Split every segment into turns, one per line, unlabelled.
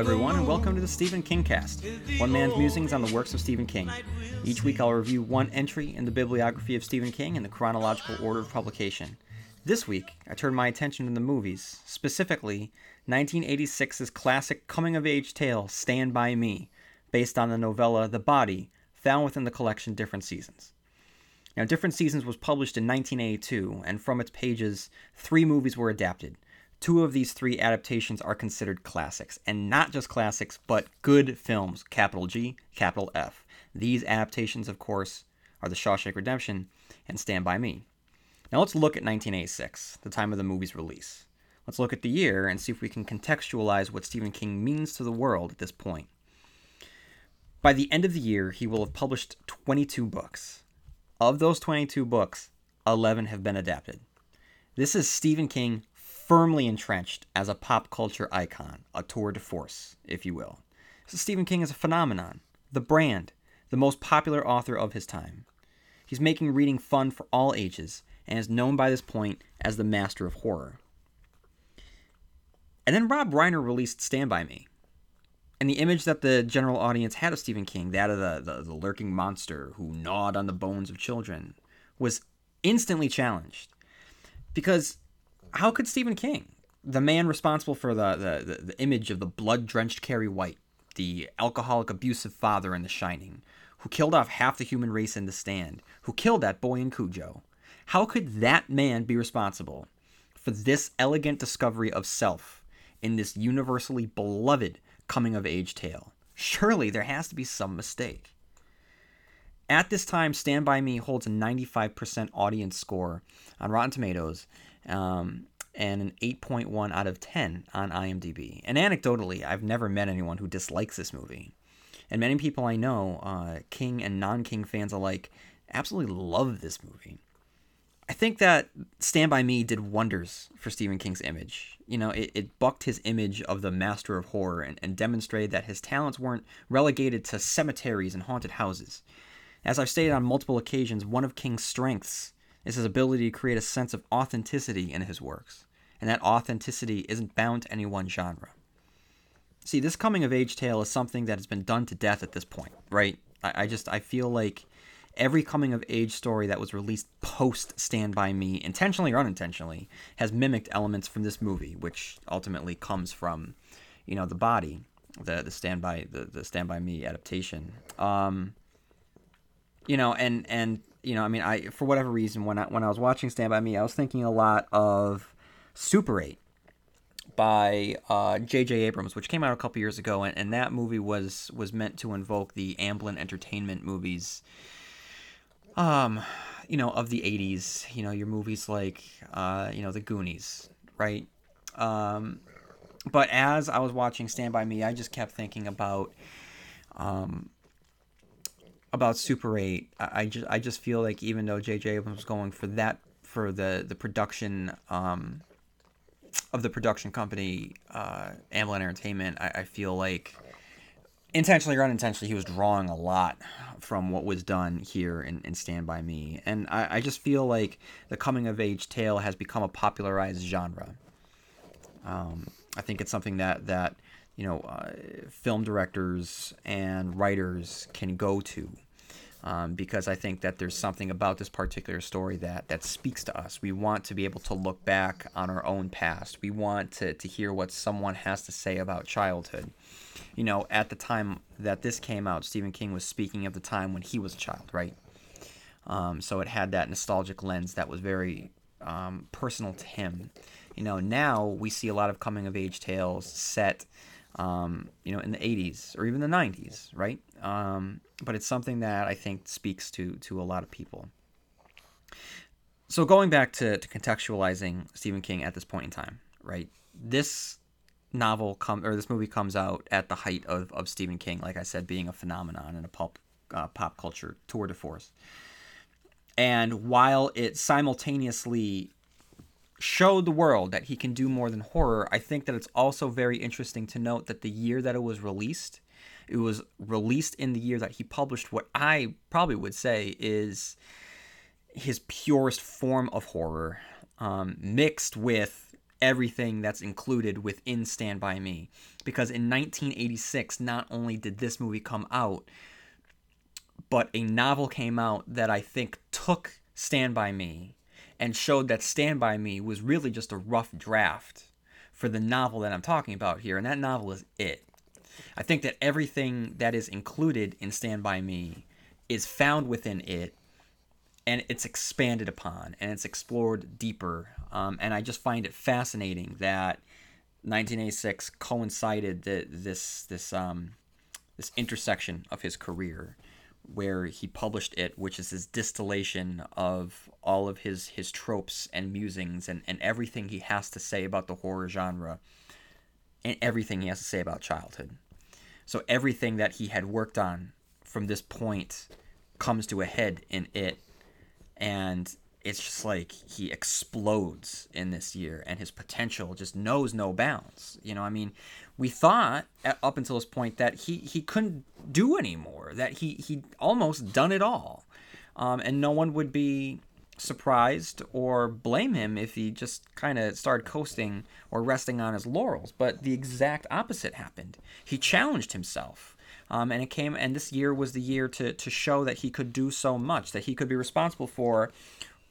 everyone, and welcome to the Stephen King Cast, one man's musings on the works of Stephen King. Each week I'll review one entry in the bibliography of Stephen King in the chronological order of publication. This week, I turn my attention to the movies, specifically 1986's classic coming of age tale, Stand By Me, based on the novella The Body, found within the collection Different Seasons. Now, Different Seasons was published in 1982, and from its pages, three movies were adapted. Two of these three adaptations are considered classics, and not just classics, but good films, capital G, capital F. These adaptations, of course, are The Shawshank Redemption and Stand By Me. Now, let's look at 1986, the time of the movie's release. Let's look at the year and see if we can contextualize what Stephen King means to the world at this point. By the end of the year, he will have published 22 books. Of those 22 books, 11 have been adapted. This is Stephen King firmly entrenched as a pop culture icon, a tour de force, if you will. So Stephen King is a phenomenon, the brand, the most popular author of his time. He's making reading fun for all ages and is known by this point as the master of horror. And then Rob Reiner released Stand By Me, and the image that the general audience had of Stephen King, that of the, the, the lurking monster who gnawed on the bones of children, was instantly challenged. Because how could Stephen King, the man responsible for the, the, the, the image of the blood drenched Carrie White, the alcoholic abusive father in The Shining, who killed off half the human race in The Stand, who killed that boy in Cujo, how could that man be responsible for this elegant discovery of self in this universally beloved coming of age tale. Surely there has to be some mistake. At this time, Stand By Me holds a 95% audience score on Rotten Tomatoes um, and an 8.1 out of 10 on IMDb. And anecdotally, I've never met anyone who dislikes this movie. And many people I know, uh, King and non King fans alike, absolutely love this movie. I think that Stand By Me did wonders for Stephen King's image. You know, it, it bucked his image of the master of horror and, and demonstrated that his talents weren't relegated to cemeteries and haunted houses. As I've stated on multiple occasions, one of King's strengths is his ability to create a sense of authenticity in his works, and that authenticity isn't bound to any one genre. See, this coming of age tale is something that has been done to death at this point, right? I, I just I feel like every coming of age story that was released post Stand By Me, intentionally or unintentionally, has mimicked elements from this movie, which ultimately comes from, you know, the body, the the Stand By the, the Stand By Me adaptation. Um, you know, and and you know, I mean, I for whatever reason when I when I was watching Stand By Me, I was thinking a lot of Super 8 by uh, J.J. Uh, Abrams, which came out a couple years ago, and, and that movie was was meant to invoke the Amblin Entertainment movies um, you know, of the 80s, you know, your movies like, uh, you know, The Goonies, right? Um, but as I was watching Stand By Me, I just kept thinking about, um, about Super 8. I, I just, I just feel like even though J.J. Abrams was going for that, for the, the production, um, of the production company, uh, Amblin Entertainment, I, I feel like intentionally or unintentionally, he was drawing a lot from what was done here in, in Stand By Me. And I, I, just feel like the coming of age tale has become a popularized genre. Um, I think it's something that, that you know, uh, film directors and writers can go to. Um, because I think that there's something about this particular story that, that speaks to us. We want to be able to look back on our own past. We want to, to hear what someone has to say about childhood you know, at the time that this came out, Stephen King was speaking of the time when he was a child, right? Um, so it had that nostalgic lens that was very um, personal to him. You know, now we see a lot of coming of age tales set, um, you know, in the 80s or even the 90s, right? Um, but it's something that I think speaks to to a lot of people. So going back to, to contextualizing Stephen King at this point in time, right? This novel come or this movie comes out at the height of, of Stephen King, like I said, being a phenomenon and a pop uh, pop culture tour de force. And while it simultaneously showed the world that he can do more than horror, I think that it's also very interesting to note that the year that it was released, it was released in the year that he published what I probably would say is his purest form of horror, um, mixed with everything that's included within Stand By Me. Because in 1986, not only did this movie come out, but a novel came out that I think took Stand By Me and showed that Stand By Me was really just a rough draft for the novel that I'm talking about here. And that novel is It. I think that everything that is included in Stand By Me is found within it and it's expanded upon and it's explored deeper. Um, and I just find it fascinating that 1986 coincided the, this this um, this intersection of his career, where he published it, which is his distillation of all of his his tropes and musings and, and everything he has to say about the horror genre, and everything he has to say about childhood. So everything that he had worked on from this point comes to a head in it and it's just like he explodes in this year and his potential just knows no bounds you know i mean we thought up until this point that he he couldn't do anymore that he he almost done it all. Um, and no one would be surprised or blame him if he just kind of started coasting or resting on his laurels. But the exact opposite happened. He challenged himself. Um, and it came, and this year was the year to, to show that he could do so much, that he could be responsible for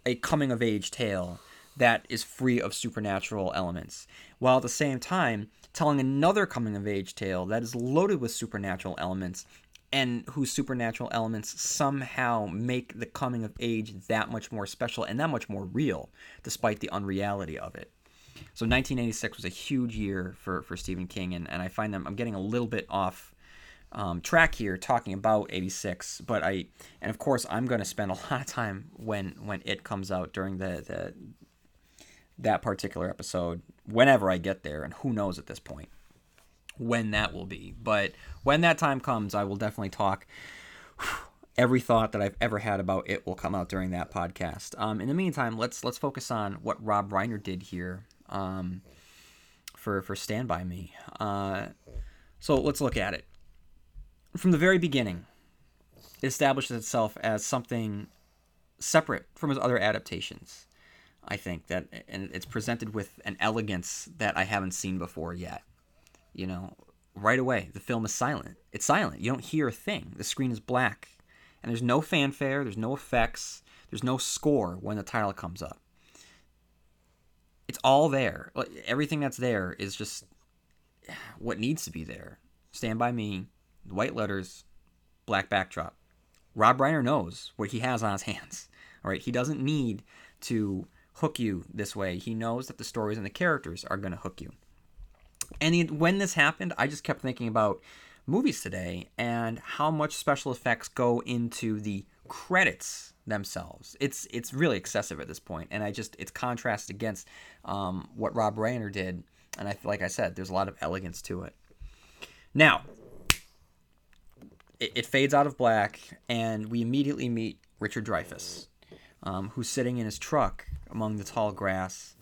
a coming of age tale that is free of supernatural elements, while at the same time telling another coming of age tale that is loaded with supernatural elements and whose supernatural elements somehow make the coming of age that much more special and that much more real, despite the unreality of it. So 1986 was a huge year for, for Stephen King, and, and I find them I'm getting a little bit off um, track here talking about 86 but i and of course i'm going to spend a lot of time when when it comes out during the, the that particular episode whenever i get there and who knows at this point when that will be. But when that time comes i will definitely talk every thought that i've ever had about it will come out during that podcast. Um, in the meantime let's let's focus on what rob reiner did here um, for for stand by me. Uh, so let's look at it. From the very beginning, it establishes itself as something separate from his other adaptations. I think that, and it's presented with an elegance that I haven't seen before yet. You know, right away, the film is silent. It's silent. You don't hear a thing. The screen is black, and there's no fanfare. There's no effects. There's no score when the title comes up. It's all there. Everything that's there is just what needs to be there. Stand by Me, white letters, black backdrop. Rob Reiner knows what he has on his hands. All right, he doesn't need to hook you this way. He knows that the stories and the characters are going to hook you. And when this happened, I just kept thinking about movies today and how much special effects go into the credits themselves. It's it's really excessive at this point, and I just it's contrasted against um, what Rob Reiner did, and I like I said, there's a lot of elegance to it. Now, it, it fades out of black, and we immediately meet Richard Dreyfuss, um, who's sitting in his truck among the tall grass.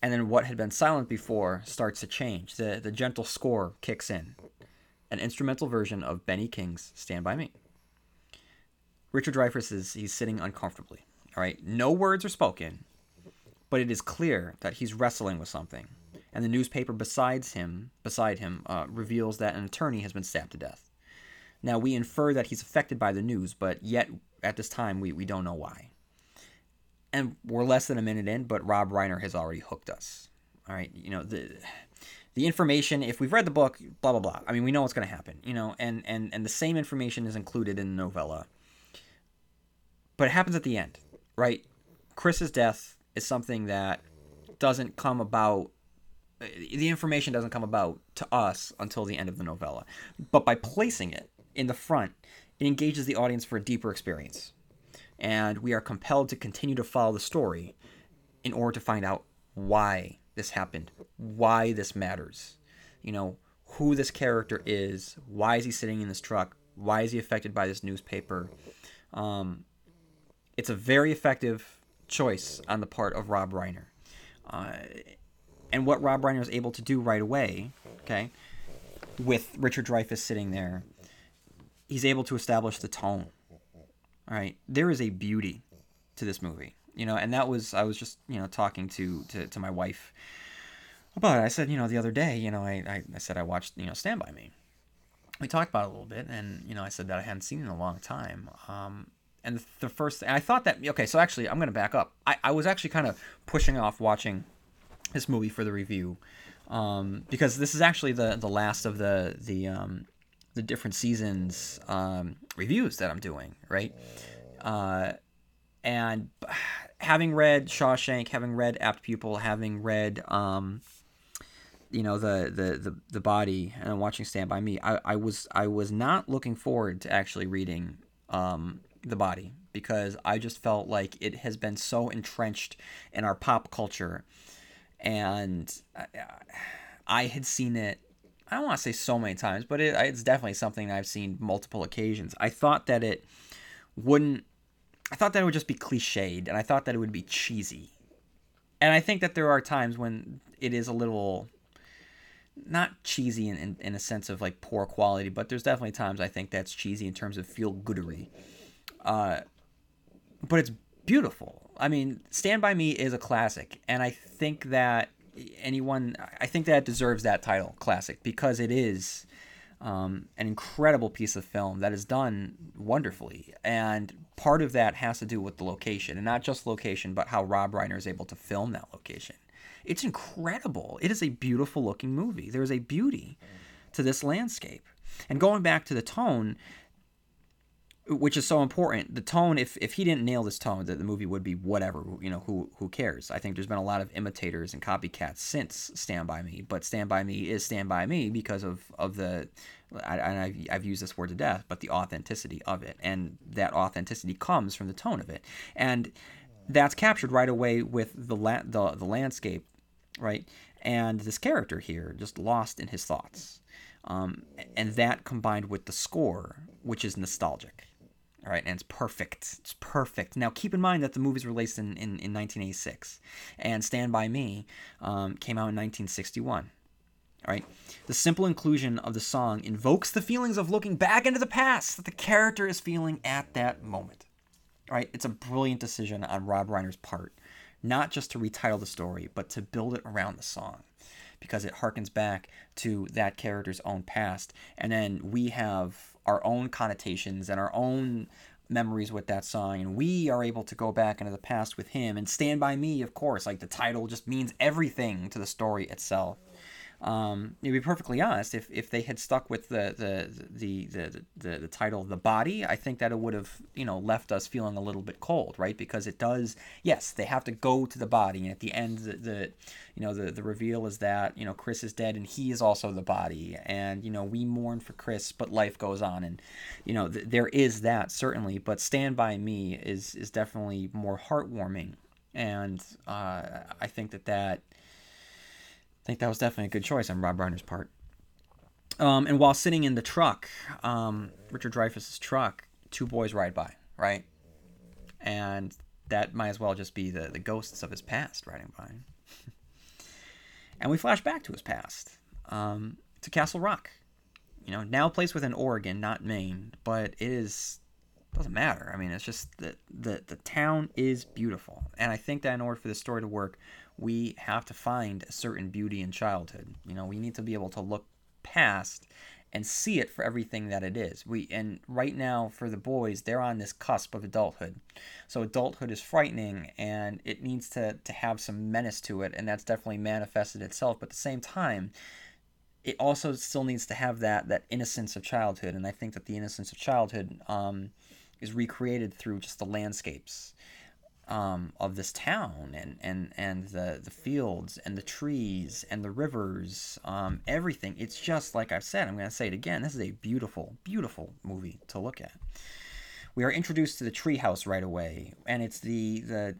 And then what had been silent before starts to change. The, the gentle score kicks in, an instrumental version of Benny King's Stand By Me. Richard Dreyfuss is he's sitting uncomfortably. All right, no words are spoken, but it is clear that he's wrestling with something. And the newspaper beside him, beside him, uh, reveals that an attorney has been stabbed to death. Now, we infer that he's affected by the news, but yet at this time, we, we don't know why. And we're less than a minute in, but Rob Reiner has already hooked us. All right, you know, the the information if we've read the book blah blah blah i mean we know what's going to happen you know and and and the same information is included in the novella but it happens at the end right chris's death is something that doesn't come about the information doesn't come about to us until the end of the novella but by placing it in the front, it engages the audience for a deeper experience. And we are compelled to continue to follow the story in order to find out why this happened, why this matters. You know, who this character is, why is he sitting in this truck, why is he affected by this newspaper. Um, it's a very effective choice on the part of Rob Reiner. Uh, and what Rob Reiner was able to do right away, okay, with Richard Dreyfuss sitting there he's able to establish the tone. All right, there is a beauty to this movie. You know, and that was I was just you know talking to to, to my wife about it. I said you know the other day you know I, I, I said I watched you know Stand by Me. We talked about it a little bit, and you know I said that I hadn't seen it in a long time. Um, and the, first I thought that okay, so actually I'm gonna back up. I, I was actually kind of pushing off watching this movie for the review um, because this is actually the the last of the the um, the different seasons um, reviews that I'm doing, right? Uh, and having read Shawshank, having read Apt Pupil, having read um, you know the, the the the body and watching Stand by Me, I, I was I was not looking forward to actually reading um, the body because I just felt like it has been so entrenched in our pop culture, and I, I had seen it. I don't want to say so many times, but it, it's definitely something I've seen multiple occasions. I thought that it wouldn't. I thought that it would just be cliched, and I thought that it would be cheesy. And I think that there are times when it is a little not cheesy in, in, in, a sense of like poor quality, but there's definitely times I think that's cheesy in terms of feel goodery. Uh, but it's beautiful. I mean, Stand By Me is a classic, and I think that anyone, I think that deserves that title, classic, because it is um, an incredible piece of film that is done wonderfully. And part of that has to do with the location, and not just location, but how Rob Reiner is able to film that location. It's incredible. It is a beautiful looking movie. There is a beauty to this landscape. And going back to the tone, which is so important. The tone, if if he didn't nail this tone, that the movie would be whatever. You know, who who cares? I think there's been a lot of imitators and copycats since Stand by Me, but Stand by Me is Stand by Me because of of the. I, I've, I've used this word to death, but the authenticity of it, and that authenticity comes from the tone of it, and that's captured right away with the la- the the landscape, right, and this character here just lost in his thoughts, um, and that combined with the score, which is nostalgic all right, and it's perfect. It's perfect. Now, keep in mind that the movie's released in, in, in 1986, and Stand By Me um, came out in 1961. All right, the simple inclusion of the song invokes the feelings of looking back into the past that the character is feeling at that moment. All right, it's a brilliant decision on Rob Reiner's part, not just to retitle the story, but to build it around the song because it harkens back to that character's own past. And then we have our own connotations and our own memories with that song and we are able to go back into the past with him and stand by me of course. Like the title just means everything to the story itself um, to be perfectly honest, if, if they had stuck with the the, the the, the the title "The Body," I think that it would have you know left us feeling a little bit cold, right? Because it does. Yes, they have to go to the body, and at the end, the, the you know the the reveal is that you know Chris is dead, and he is also the body, and you know we mourn for Chris, but life goes on, and you know th- there is that certainly, but "Stand by Me" is is definitely more heartwarming, and uh, I think that that I think that was definitely a good choice on Rob Reiner's part. Um, and while sitting in the truck, um, Richard Dreyfuss's truck, two boys ride by, right? And that might as well just be the, the ghosts of his past riding by. and we flash back to his past, um, to Castle Rock. You know, now a place within Oregon, not Maine, but it is doesn't matter. I mean, it's just that the the town is beautiful, and I think that in order for the story to work, we have to find a certain beauty in childhood. You know, we need to be able to look past and see it for everything that it is. We and right now for the boys, they're on this cusp of adulthood. So adulthood is frightening and it needs to to have some menace to it and that's definitely manifested itself, but at the same time, it also still needs to have that that innocence of childhood and I think that the innocence of childhood um, is recreated through just the landscapes um, of this town and, and, and the, the fields and the trees and the rivers, um, everything. It's just like I've said, I'm going to say it again. This is a beautiful, beautiful movie to look at. We are introduced to the treehouse right away, and it's the, the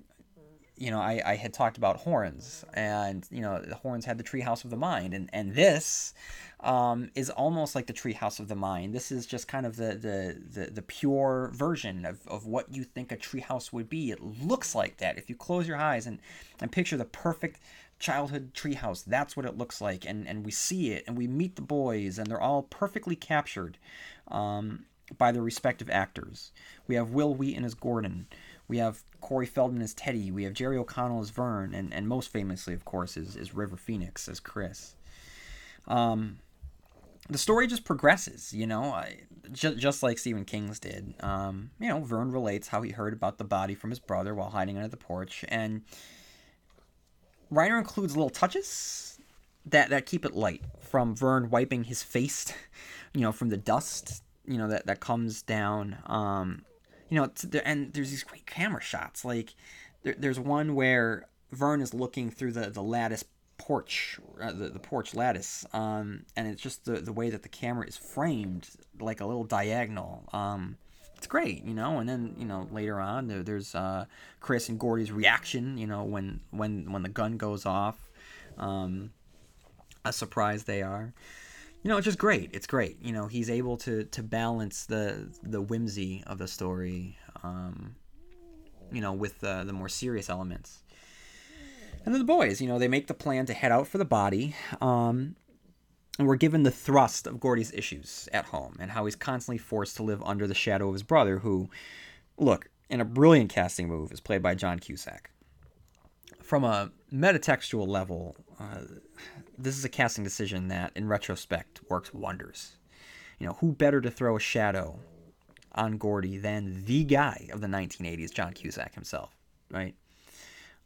you know, I, I had talked about horns, and you know, the horns had the treehouse of the mind, and and this um, is almost like the treehouse of the mind. This is just kind of the the the, the pure version of, of what you think a treehouse would be. It looks like that if you close your eyes and and picture the perfect childhood treehouse. That's what it looks like, and and we see it, and we meet the boys, and they're all perfectly captured. Um, by their respective actors. We have Wil Wheaton as Gordon. We have Corey Feldman as Teddy. We have Jerry O'Connell as Vern, and, and most famously, of course, is, is River Phoenix as Chris. Um, the story just progresses, you know, I, just, just like Stephen King's did. Um, you know, Vern relates how he heard about the body from his brother while hiding under the porch, and Reiner includes little touches that, that keep it light, from Vern wiping his face, you know, from the dust, you know, that, that comes down. Um, you know, and there's these great camera shots. Like, there, there's one where Vern is looking through the, the lattice porch, uh, the, the porch lattice, um, and it's just the, the way that the camera is framed, like a little diagonal. Um, it's great, you know. And then you know later on there, there's uh, Chris and Gordy's reaction, you know, when when when the gun goes off, um, a surprise they are. You know, it's just great. It's great. You know, he's able to to balance the the whimsy of the story, um, you know, with the the more serious elements. And then the boys, you know, they make the plan to head out for the body. Um, and we're given the thrust of Gordy's issues at home and how he's constantly forced to live under the shadow of his brother, who, look, in a brilliant casting move, is played by John Cusack. From a metatextual level, uh, this is a casting decision that, in retrospect, works wonders. You know, who better to throw a shadow on Gordy than the guy of the 1980s, John Cusack himself, right?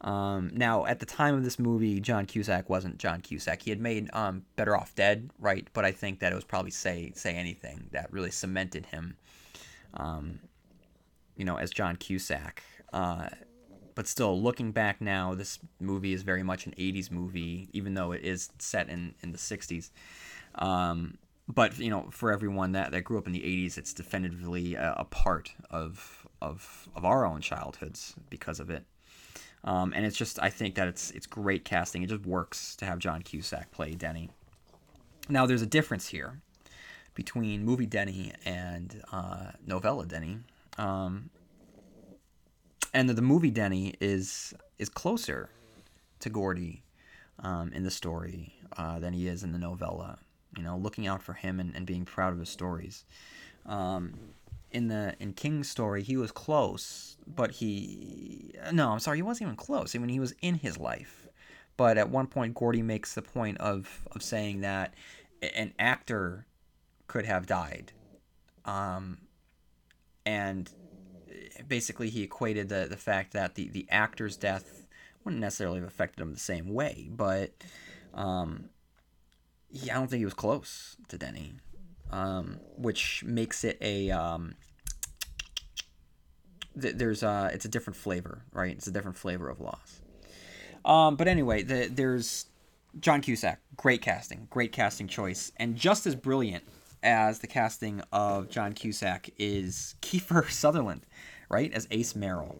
Um, now, at the time of this movie, John Cusack wasn't John Cusack. He had made um, Better Off Dead, right? But I think that it was probably Say Say Anything that really cemented him, um, you know, as John Cusack. Uh, but still, looking back now, this movie is very much an 80s movie, even though it is set in, in the 60s. Um, but, you know, for everyone that, that grew up in the 80s, it's definitively a, a part of, of, of our own childhoods because of it. Um, and it's just I think that it's it's great casting. It just works to have John Cusack play Denny. Now there's a difference here between movie Denny and uh, novella Denny. Um, and the, movie Denny is is closer to Gordy um, in the story uh, than he is in the novella. You know, looking out for him and, and being proud of his stories. Um, in the in King's story, he was close, but he no, I'm sorry, he wasn't even close. I mean, he was in his life, but at one point, Gordy makes the point of of saying that an actor could have died, um, and basically he equated the the fact that the the actor's death wouldn't necessarily have affected him the same way, but um, yeah, I don't think he was close to Denny um, which makes it a um, th- there's a it's a different flavor, right? It's a different flavor of loss. Um, but anyway, the, there's John Cusack, great casting, great casting choice, and just as brilliant as the casting of John Cusack is Kiefer Sutherland, right, as Ace Merrill.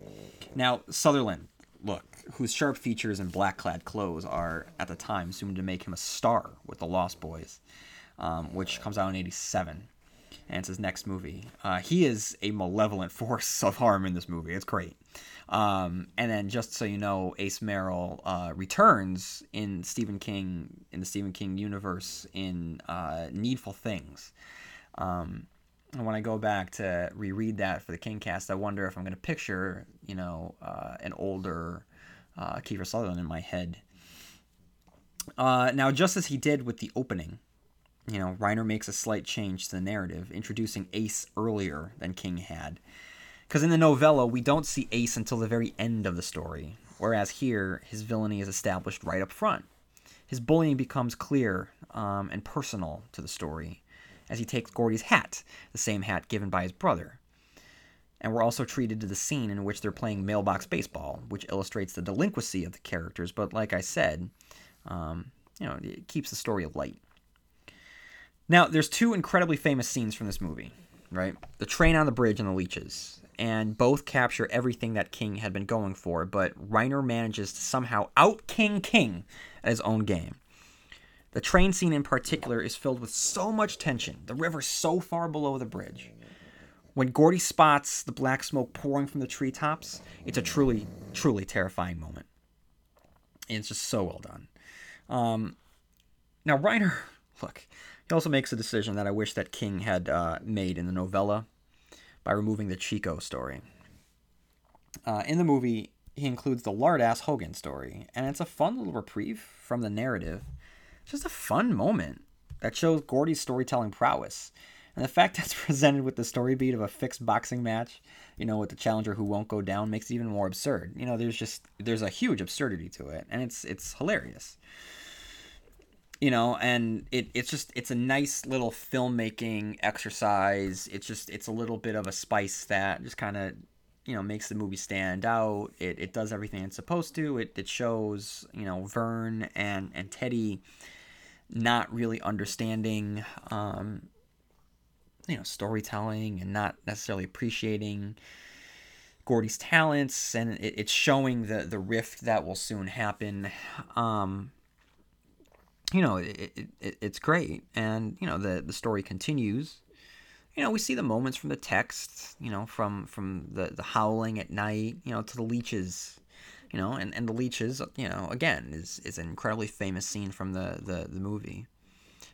Now Sutherland, look, whose sharp features and black clad clothes are at the time assumed to make him a star with the Lost Boys um, which comes out in 87 and it's his next movie. Uh, he is a malevolent force of harm in this movie. It's great. Um, and then, just so you know, Ace Merrill uh, returns in Stephen King in the Stephen King universe in uh, Needful Things. Um, and when I go back to reread that for the King cast, I wonder if I'm going to picture, you know, uh, an older uh, Kiefer Sutherland in my head. Uh, now, just as he did with the opening, you know, Reiner makes a slight change to the narrative, introducing Ace earlier than King had. Because in the novella, we don't see Ace until the very end of the story, whereas here, his villainy is established right up front. His bullying becomes clear um, and personal to the story as he takes Gordy's hat, the same hat given by his brother. And we're also treated to the scene in which they're playing mailbox baseball, which illustrates the delinquency of the characters, but like I said, um, you know, it keeps the story light. Now, there's two incredibly famous scenes from this movie, right? The train on the bridge and the leeches. And both capture everything that King had been going for, but Reiner manages to somehow out King King at his own game. The train scene in particular is filled with so much tension, the river so far below the bridge. When Gordy spots the black smoke pouring from the treetops, it's a truly, truly terrifying moment. And it's just so well done. Um, now, Reiner, look, he also makes a decision that I wish that King had uh, made in the novella, by removing the Chico story. Uh, in the movie, he includes the lard ass Hogan story, and it's a fun little reprieve from the narrative. Just a fun moment that shows Gordy's storytelling prowess. And the fact that's presented with the story beat of a fixed boxing match, you know, with the challenger who won't go down makes it even more absurd. You know, there's just there's a huge absurdity to it, and it's it's hilarious. You know, and it it's just it's a nice little filmmaking exercise. It's just it's a little bit of a spice that just kind of you know makes the movie stand out. It, it does everything it's supposed to. It, it shows you know Vern and and Teddy not really understanding um, you know storytelling and not necessarily appreciating Gordy's talents, and it, it's showing the the rift that will soon happen. Um, you know, it, it, it's great, and you know the the story continues. You know, we see the moments from the text, you know, from from the the howling at night, you know, to the leeches, you know, and, and the leeches, you know, again is is an incredibly famous scene from the the the movie,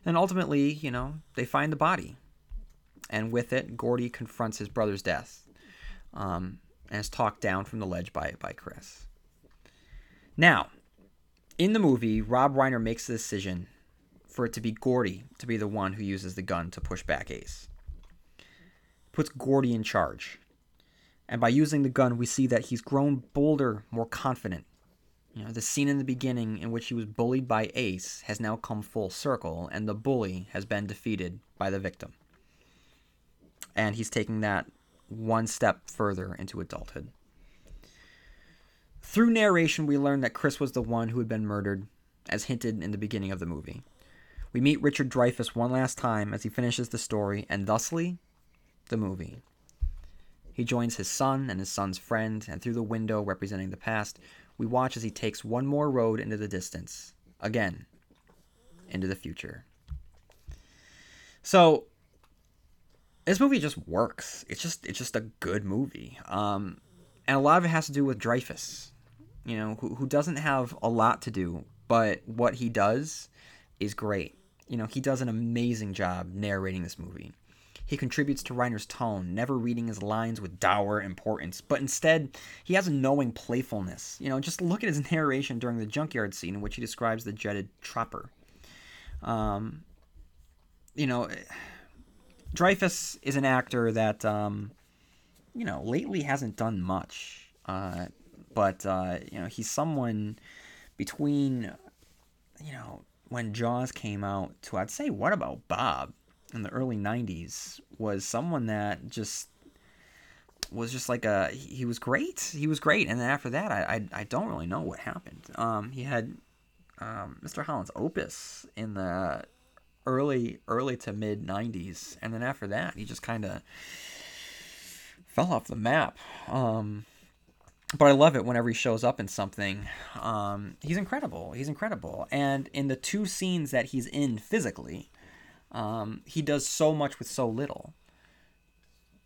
and ultimately, you know, they find the body, and with it, Gordy confronts his brother's death, um, and is talked down from the ledge by by Chris. Now, in the movie, Rob Reiner makes the decision for it to be Gordy to be the one who uses the gun to push back Ace puts Gordy in charge. And by using the gun, we see that he's grown bolder, more confident. You know, the scene in the beginning in which he was bullied by Ace has now come full circle, and the bully has been defeated by the victim. And he's taking that one step further into adulthood. Through narration, we learn that Chris was the one who had been murdered, as hinted in the beginning of the movie. We meet Richard Dreyfuss one last time as he finishes the story, and thusly, the movie. He joins his son and his son's friend, and through the window representing the past, we watch as he takes one more road into the distance. Again, into the future. So, this movie just works. It's just it's just a good movie. Um, and a lot of it has to do with Dreyfuss, you know, who, who doesn't have a lot to do, but what he does is great. You know, he does an amazing job narrating this movie. He contributes to Reiner's tone, never reading his lines with dour importance, but instead he has a knowing playfulness. You know, just look at his narration during the junkyard scene in which he describes the jetted trapper. Um, you know, Dreyfuss is an actor that, um, you know, lately hasn't done much. Uh, but, uh, you know, he's someone between, you know, when Jaws came out to, I'd say, What About Bob? In the early 90s was someone that just was just like a he was great he was great and then after that i i, I don't really know what happened um he had um, mr holland's opus in the early early to mid 90s and then after that he just kind of fell off the map um but I love it whenever he shows up in something. Um, he's incredible. He's incredible. And in the two scenes that he's in physically, um, he does so much with so little.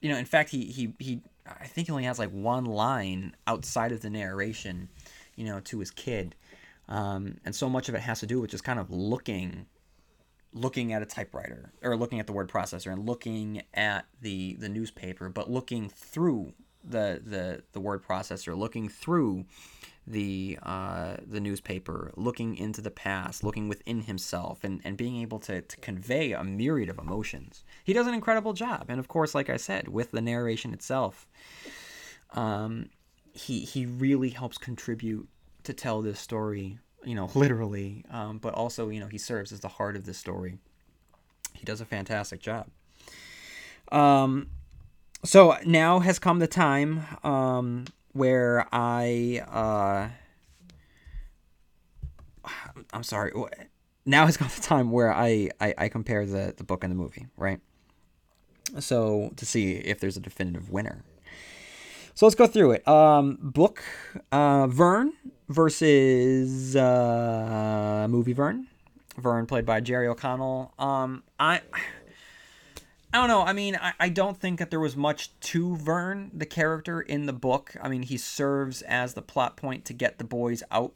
You know, in fact, he he he. I think he only has like one line outside of the narration, you know, to his kid, um, and so much of it has to do with just kind of looking, looking at a typewriter or looking at the word processor and looking at the the newspaper, but looking through the the the word processor, looking through the uh, the newspaper, looking into the past, looking within himself, and, and being able to, to convey a myriad of emotions. He does an incredible job, and of course, like I said, with the narration itself, um, he he really helps contribute to tell this story, you know, literally, um, but also you know he serves as the heart of this story. He does a fantastic job. Um, so now has come the time um, where I uh I'm sorry. Now has come the time where I, I, I compare the, the book and the movie, right? So to see if there's a definitive winner. So let's go through it. Um, book uh, Vern versus uh, movie Vern. Vern played by Jerry O'Connell. Um, I I don't know. I mean, I, I don't think that there was much to Vern, the character, in the book. I mean, he serves as the plot point to get the boys out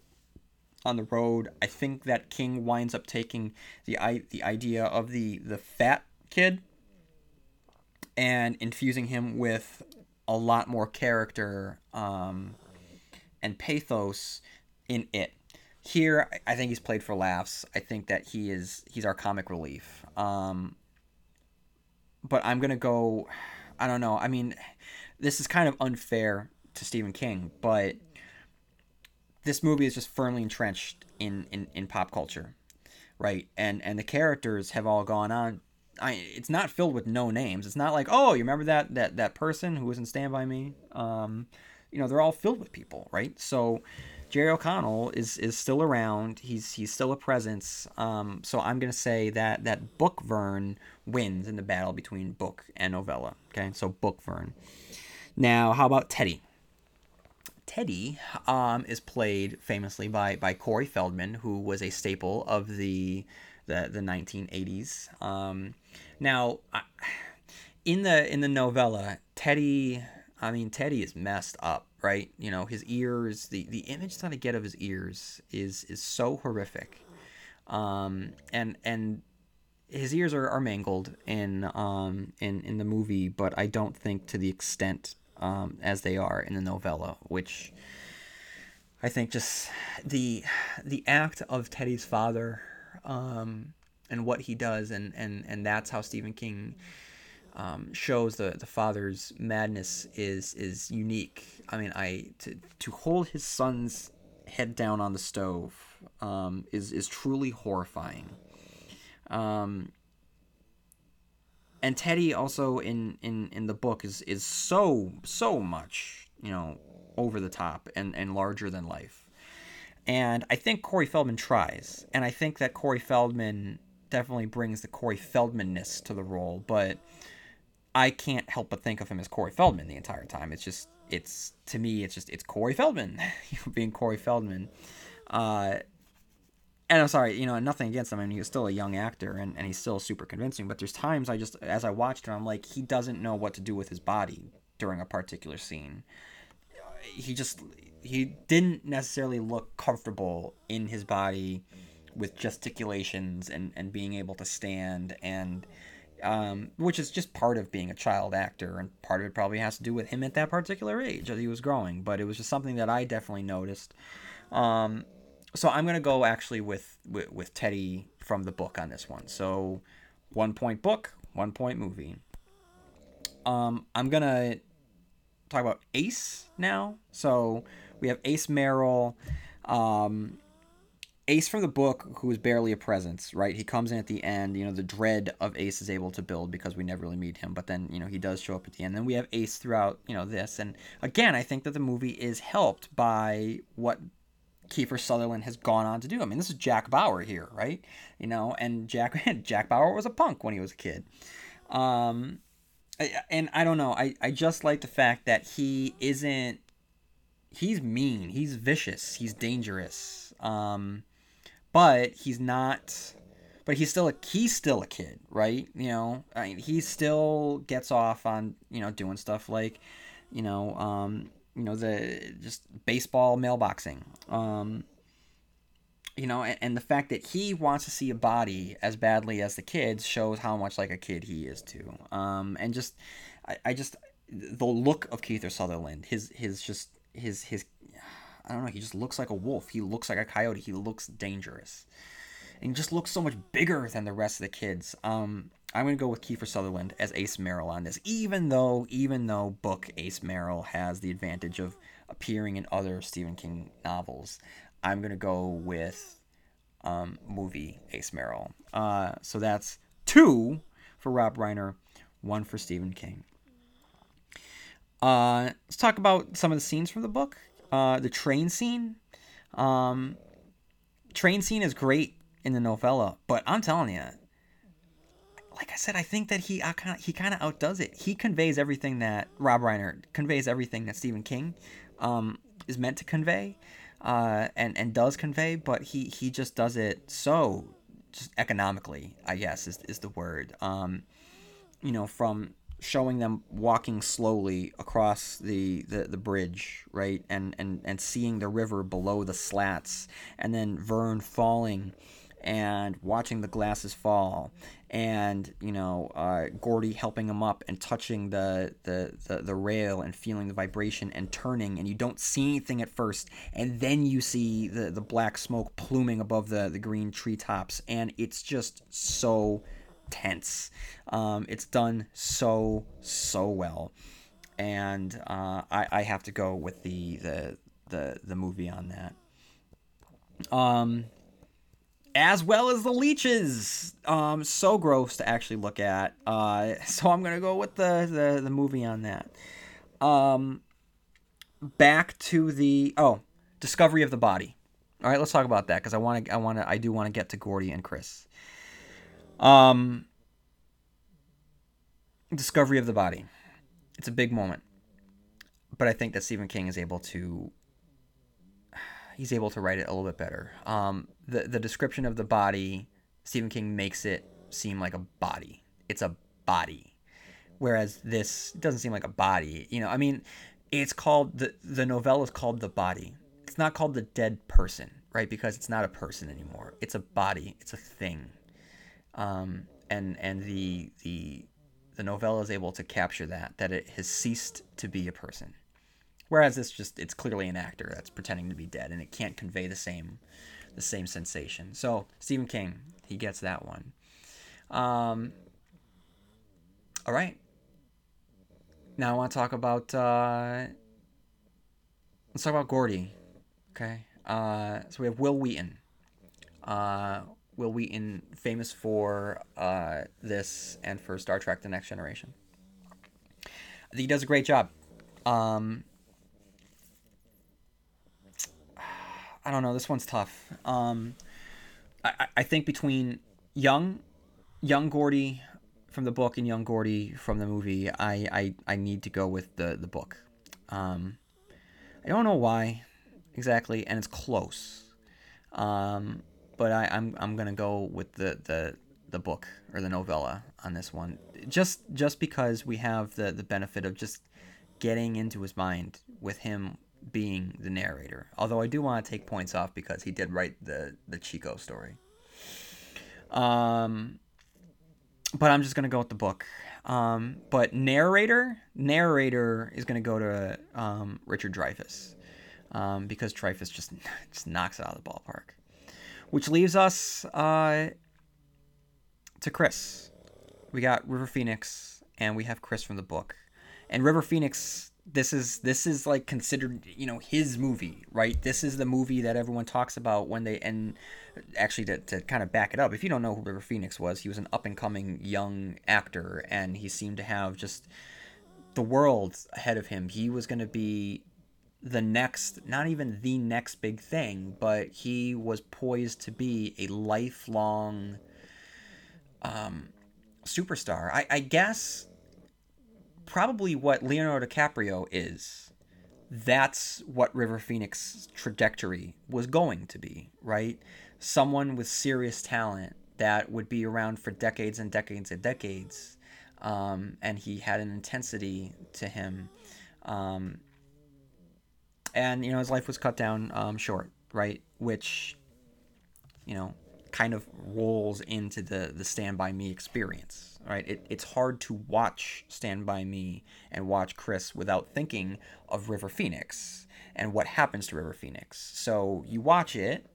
on the road. I think that King winds up taking the the idea of the the fat kid and infusing him with a lot more character um, and pathos in it. Here, I think he's played for laughs. I think that he is he's our comic relief. Um, but I'm gonna go. I don't know. I mean, this is kind of unfair to Stephen King, but this movie is just firmly entrenched in, in, in pop culture, right? And and the characters have all gone on. I it's not filled with no names. It's not like oh you remember that that that person who was in Stand by Me. Um, you know they're all filled with people, right? So Jerry O'Connell is is still around. He's he's still a presence. Um, so I'm gonna say that that Book Vern wins in the battle between book and novella. Okay, so Book Vern. Now, how about Teddy? Teddy um, is played famously by by Corey Feldman, who was a staple of the the, the 1980s. Um, now, in the in the novella, Teddy, I mean Teddy is messed up right? You know, his ears, the, the image that I get of his ears is is so horrific. Um, and and his ears are, are mangled in um in, in the movie, but I don't think to the extent um, as they are in the novella, which I think just the the act of Teddy's father um, and what he does, and, and, and that's how Stephen King um, shows the the father's madness is is unique. I mean, I to to hold his son's head down on the stove um, is is truly horrifying. Um, and Teddy also in, in, in the book is is so so much you know over the top and, and larger than life. And I think Corey Feldman tries, and I think that Corey Feldman definitely brings the Corey Feldmanness to the role, but I can't help but think of him as Corey Feldman the entire time. It's just, it's to me, it's just, it's Corey Feldman being Corey Feldman. Uh, and I'm sorry, you know, nothing against him. I mean, he's still a young actor and, and he's still super convincing. But there's times I just, as I watched him, I'm like, he doesn't know what to do with his body during a particular scene. He just, he didn't necessarily look comfortable in his body with gesticulations and, and being able to stand and um, which is just part of being a child actor, and part of it probably has to do with him at that particular age as he was growing. But it was just something that I definitely noticed. Um, so I'm gonna go actually with, with with Teddy from the book on this one. So one point book, one point movie. Um, I'm gonna talk about Ace now. So we have Ace Merrill. Um, Ace from the book, who is barely a presence, right? He comes in at the end. You know, the dread of Ace is able to build because we never really meet him, but then you know he does show up at the end. Then we have Ace throughout, you know, this, and again, I think that the movie is helped by what Kiefer Sutherland has gone on to do. I mean, this is Jack Bauer here, right? You know, and Jack Jack Bauer was a punk when he was a kid. Um, and I don't know. I I just like the fact that he isn't. He's mean. He's vicious. He's dangerous. Um, but he's not but he's still a he's still a kid, right? You know, I mean, he still gets off on you know doing stuff like, you know, um, you know the just baseball mailboxing, um, you know, and, and the fact that he wants to see a body as badly as the kids shows how much like a kid he is too. Um, and just, I, I just the look of Kiefer Sutherland, his his just his his I don't know. He just looks like a wolf. He looks like a coyote. He looks dangerous, and he just looks so much bigger than the rest of the kids. Um, I'm gonna go with Kiefer Sutherland as Ace Merrill on this, even though even though book Ace Merrill has the advantage of appearing in other Stephen King novels. I'm gonna go with um, movie Ace Merrill. Uh, so that's two for Rob Reiner, one for Stephen King. Uh, let's talk about some of the scenes from the book. Uh, the train scene, um, train scene is great in the novella, but I'm telling you, like I said, I think that he kind of he kind of outdoes it. He conveys everything that Rob Reiner conveys everything that Stephen King um, is meant to convey, uh, and and does convey, but he he just does it so just economically. I guess is is the word. Um, you know, from showing them walking slowly across the, the, the bridge, right, and, and and seeing the river below the slats, and then Vern falling, and watching the glasses fall and you know uh, Gordy helping him up and touching the, the, the the rail and feeling the vibration and turning and you don't see anything at first and then you see the the black smoke pluming above the the green treetops and it's just so tense um, it's done so so well and uh, I, I have to go with the the the, the movie on that um as well as the leeches. Um, so gross to actually look at. Uh, so I'm gonna go with the the, the movie on that. Um, back to the oh, discovery of the body. All right, let's talk about that because I want to I want to I do want to get to Gordy and Chris. Um, discovery of the body. It's a big moment, but I think that Stephen King is able to he's able to write it a little bit better. Um, the the description of the body, Stephen King makes it seem like a body. It's a body, whereas this doesn't seem like a body. You know, I mean, it's called the the novella is called the body. It's not called the dead person, right? Because it's not a person anymore. It's a body. It's a thing. Um, and and the the the novella is able to capture that that it has ceased to be a person Whereas it's just it's clearly an actor that's pretending to be dead and it can't convey the same the same sensation. So Stephen King, he gets that one. Um, all right. Now I want to talk about uh, let's talk about Gordy. Okay. Uh, so we have Wil Wheaton. Uh, Wil Wheaton, famous for uh, this and for Star Trek: The Next Generation. I think he does a great job. Um, I don't know. This one's tough. Um, I, I think between young, young Gordy from the book and young Gordy from the movie, I, I, I need to go with the the book. Um, I don't know why exactly, and it's close. Um, but I, I'm I'm gonna go with the the the book or the novella on this one, just just because we have the the benefit of just getting into his mind with him being the narrator. Although I do want to take points off because he did write the the Chico story. Um, but I'm just gonna go with the book. Um, but narrator, narrator is gonna go to um, Richard Dreyfuss um, because Dreyfuss just just knocks it out of the ballpark. Which leaves us uh, to Chris. We got River Phoenix and we have Chris from the book. And River Phoenix this is this is like considered you know his movie right this is the movie that everyone talks about when they and actually to, to kind of back it up if you don't know who river phoenix was he was an up and coming young actor and he seemed to have just the world ahead of him he was going to be the next not even the next big thing but he was poised to be a lifelong um superstar i i guess probably what Leonardo DiCaprio is. That's what River Phoenix's trajectory was going to be, right? Someone with serious talent that would be around for decades and decades and decades. Um, and he had an intensity to him. Um, and, you know, his life was cut down um, short, right? Which, you know, kind of rolls into the, the Stand By Me experience right? It, it's hard to watch Stand By Me and watch Chris without thinking of River Phoenix and what happens to River Phoenix. So you watch it,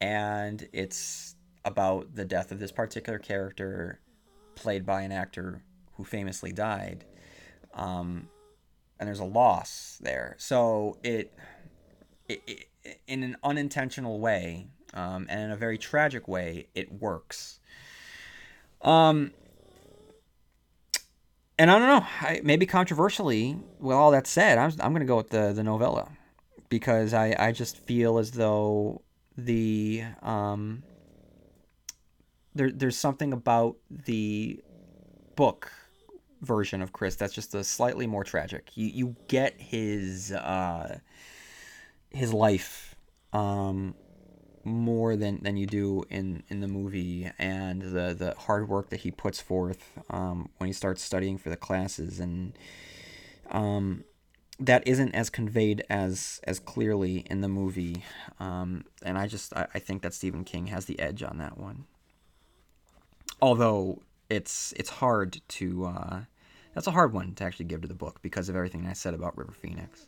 and it's about the death of this particular character played by an actor who famously died. Um, and there's a loss there. So it, it, it in an unintentional way, um, and in a very tragic way, it works. Um, and I don't know, I, maybe controversially, with all that said, I'm, I'm going to go with the, the novella because I, I just feel as though the um, there, there's something about the book version of Chris that's just a slightly more tragic. You, you get his uh, his life um, more than, than you do in, in the movie and the, the hard work that he puts forth um, when he starts studying for the classes and um, that isn't as conveyed as as clearly in the movie, um, and I just I, I think that Stephen King has the edge on that one. Although it's it's hard to uh, that's a hard one to actually give to the book because of everything I said about River Phoenix.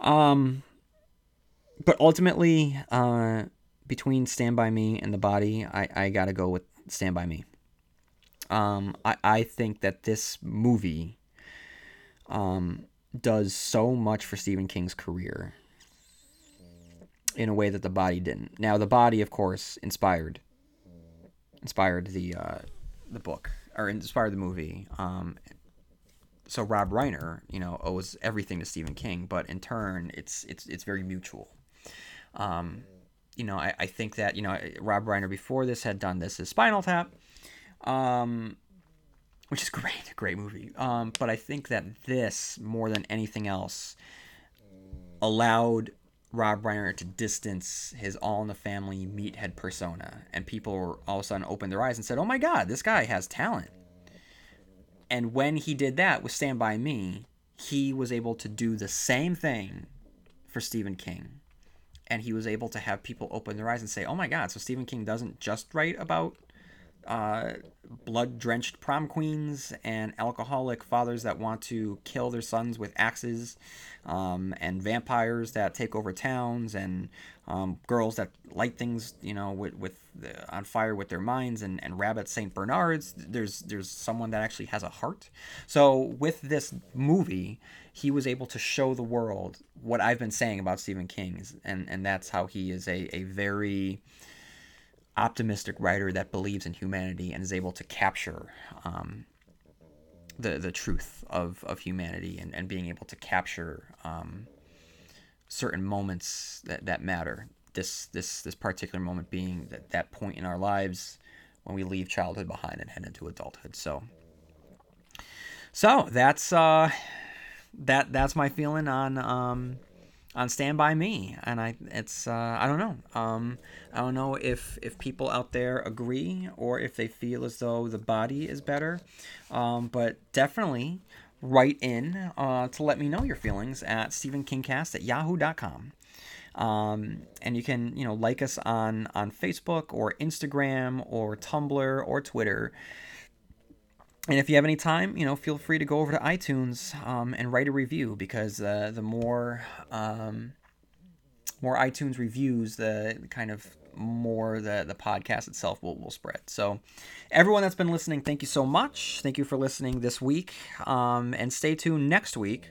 Um, but ultimately, uh, between Stand by Me and The Body, I I gotta go with Stand by Me. Um, I I think that this movie, um, does so much for Stephen King's career in a way that The Body didn't. Now, The Body, of course, inspired inspired the uh, the book or inspired the movie. Um, so Rob Reiner, you know, owes everything to Stephen King, but in turn, it's it's it's very mutual. Um, you know, I, I think that you know Rob Reiner before this had done This Is Spinal Tap, um, which is great, great movie. Um, but I think that this more than anything else allowed Rob Reiner to distance his All in the Family meathead persona, and people all of a sudden opened their eyes and said, "Oh my God, this guy has talent." And when he did that with Stand by Me, he was able to do the same thing for Stephen King, and he was able to have people open their eyes and say, "Oh my God, so Stephen King doesn't just write about." Uh, blood drenched prom queens and alcoholic fathers that want to kill their sons with axes um, and vampires that take over towns, and um, girls that light things, you know, with, with the, on fire with their minds, and, and rabbit Saint Bernards. There's there's someone that actually has a heart. So with this movie, he was able to show the world what I've been saying about Stephen King, and and that's how he is a a very optimistic writer that believes in humanity and is able to capture um, the the truth of, of humanity and, and being able to capture um, certain moments that, that matter. This this this particular moment being that, that point in our lives when we leave childhood behind and head into adulthood. So so that's uh that that's my feeling on um on Stand By Me, and I it's uh, I don't know um, I don't know if if people out there agree or if they feel as though the body is better, um, but definitely write in uh, to let me know your feelings at StephenKingcast at yahoo.com. Um, and you can you know like us on on Facebook or Instagram or Tumblr or Twitter and if you have any time, you know, feel free to go over to iTunes um, and write a review because uh, the more um, more iTunes reviews, the kind of more the the podcast itself will, will spread. So, everyone that's been listening, thank you so much. Thank you for listening this week, um, and stay tuned next week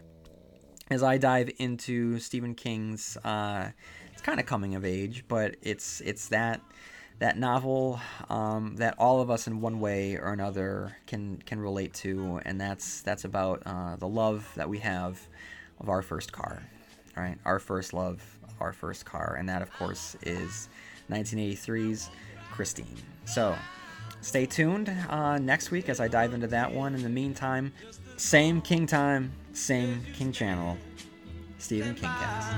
as I dive into Stephen King's. Uh, it's kind of coming of age, but it's it's that that novel um, that all of us in one way or another can can relate to, and that's that's about uh, the love that we have of our first car, right? Our first love our first car, and that of course is 1983's Christine. So stay tuned uh, next week as I dive into that one. In the meantime, same King time, same King channel, Stephen King Cast.